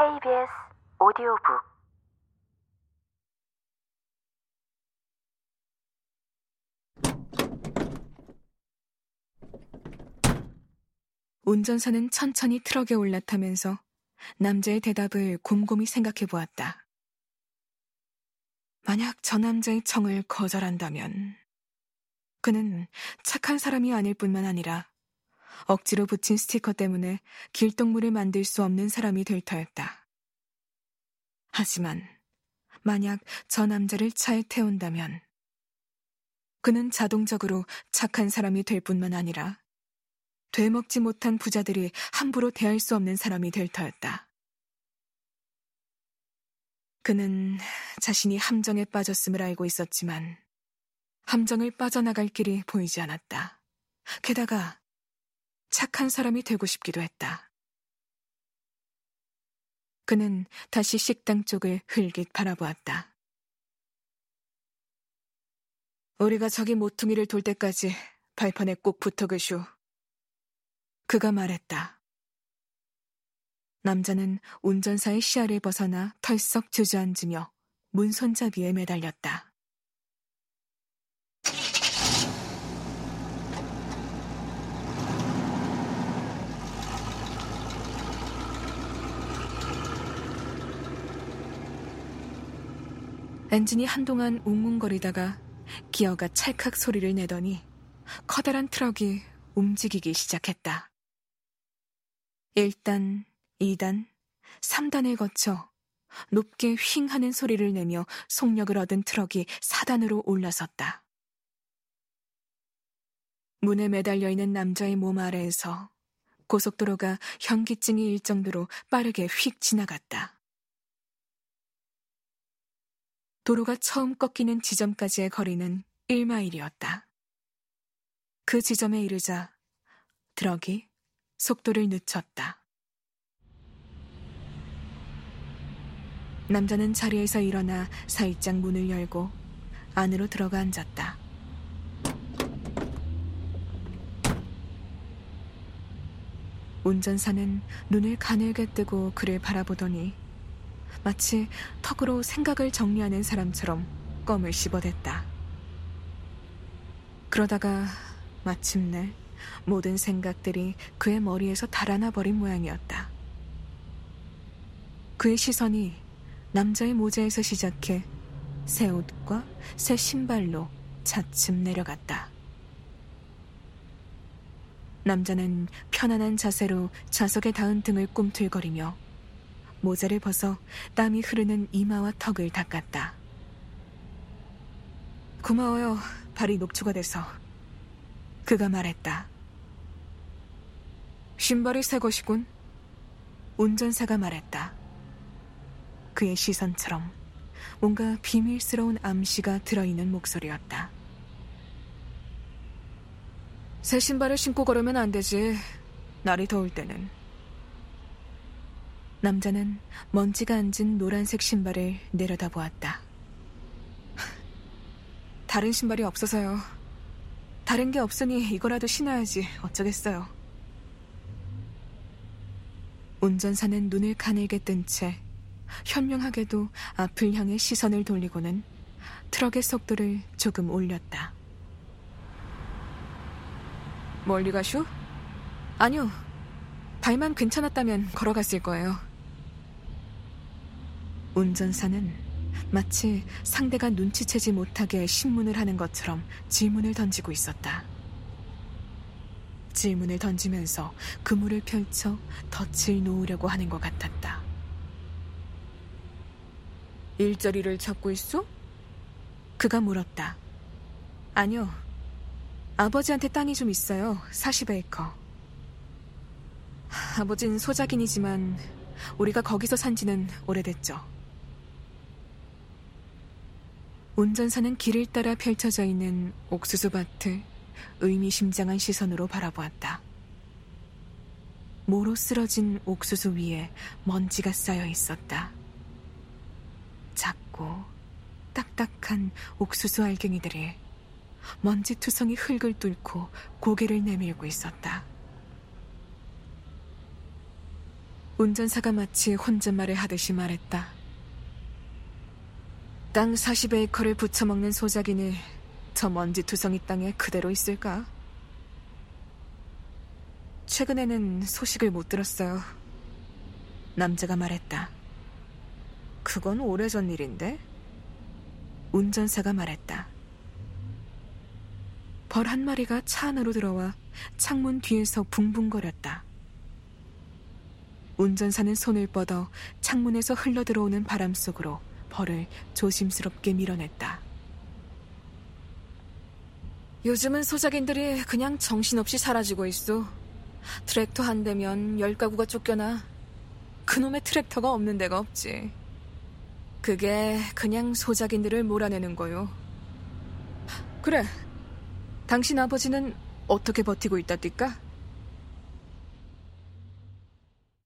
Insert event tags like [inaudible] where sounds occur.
KBS 오디오북 운전사는 천천히 트럭에 올라타면서 남자의 대답을 곰곰이 생각해 보았다. 만약 저 남자의 청을 거절한다면 그는 착한 사람이 아닐 뿐만 아니라 억지로 붙인 스티커 때문에 길동무를 만들 수 없는 사람이 될 터였다. 하지만 만약 저 남자를 차에 태운다면 그는 자동적으로 착한 사람이 될 뿐만 아니라 되먹지 못한 부자들이 함부로 대할 수 없는 사람이 될 터였다. 그는 자신이 함정에 빠졌음을 알고 있었지만 함정을 빠져나갈 길이 보이지 않았다. 게다가 착한 사람이 되고 싶기도 했다. 그는 다시 식당 쪽을 흘깃 바라보았다. 우리가 저기 모퉁이를 돌 때까지 발판에 꼭 붙어 계슈. 그가 말했다. 남자는 운전사의 시야를 벗어나 털썩 주저앉으며 문손잡이에 매달렸다. 엔진이 한동안 웅웅거리다가 기어가 찰칵 소리를 내더니 커다란 트럭이 움직이기 시작했다. 1단, 2단, 3단을 거쳐 높게 휭 하는 소리를 내며 속력을 얻은 트럭이 4단으로 올라섰다. 문에 매달려 있는 남자의 몸 아래에서 고속도로가 현기증이 일 정도로 빠르게 휙 지나갔다. 도로가 처음 꺾이는 지점까지의 거리는 1마일이었다. 그 지점에 이르자 트럭이 속도를 늦췄다. 남자는 자리에서 일어나 살짝 문을 열고 안으로 들어가 앉았다. 운전사는 눈을 가늘게 뜨고 그를 바라보더니 마치 턱으로 생각을 정리하는 사람처럼 껌을 씹어댔다. 그러다가 마침내 모든 생각들이 그의 머리에서 달아나 버린 모양이었다. 그의 시선이 남자의 모자에서 시작해 새 옷과 새 신발로 차츰 내려갔다. 남자는 편안한 자세로 좌석에 닿은 등을 꿈틀거리며 모자를 벗어 땀이 흐르는 이마와 턱을 닦았다. 고마워요. 발이 녹초가 돼서. 그가 말했다. 신발이 새 것이군. 운전사가 말했다. 그의 시선처럼 뭔가 비밀스러운 암시가 들어있는 목소리였다. 새 신발을 신고 걸으면 안 되지. 날이 더울 때는. 남자는 먼지가 앉은 노란색 신발을 내려다 보았다. [laughs] 다른 신발이 없어서요. 다른 게 없으니 이거라도 신어야지 어쩌겠어요. 운전사는 눈을 가늘게 뜬 채 현명하게도 앞을 향해 시선을 돌리고는 트럭의 속도를 조금 올렸다. 멀리 가슈? 아니요. 발만 괜찮았다면 걸어갔을 거예요. 운전사는 마치 상대가 눈치채지 못하게 신문을 하는 것처럼 질문을 던지고 있었다. 질문을 던지면서 그물을 펼쳐 덫을 놓으려고 하는 것 같았다. 일자리를 찾고 있어? 그가 물었다. 아니요. 아버지한테 땅이 좀 있어요. 40에이커. 아버진 소작인이지만 우리가 거기서 산 지는 오래됐죠. 운전사는 길을 따라 펼쳐져 있는 옥수수 밭을 의미심장한 시선으로 바라보았다. 모로 쓰러진 옥수수 위에 먼지가 쌓여 있었다. 작고 딱딱한 옥수수 알갱이들이 먼지투성이 흙을 뚫고 고개를 내밀고 있었다. 운전사가 마치 혼잣말을 하듯이 말했다. 땅 40에이커를 부쳐먹는 소작이니 저 먼지 투성이 땅에 그대로 있을까? 최근에는 소식을 못 들었어요. 남자가 말했다. 그건 오래전 일인데? 운전사가 말했다. 벌 한 마리가 차 안으로 들어와 창문 뒤에서 붕붕거렸다. 운전사는 손을 뻗어 창문에서 흘러들어오는 바람 속으로 벌을 조심스럽게 밀어냈다. 요즘은 소작인들이 그냥 정신없이 사라지고 있어. 트랙터 한 대면 열 가구가 쫓겨나. 그놈의 트랙터가 없는 데가 없지. 그게 그냥 소작인들을 몰아내는 거요. 그래. 당신 아버지는 어떻게 버티고 있다 뛸까?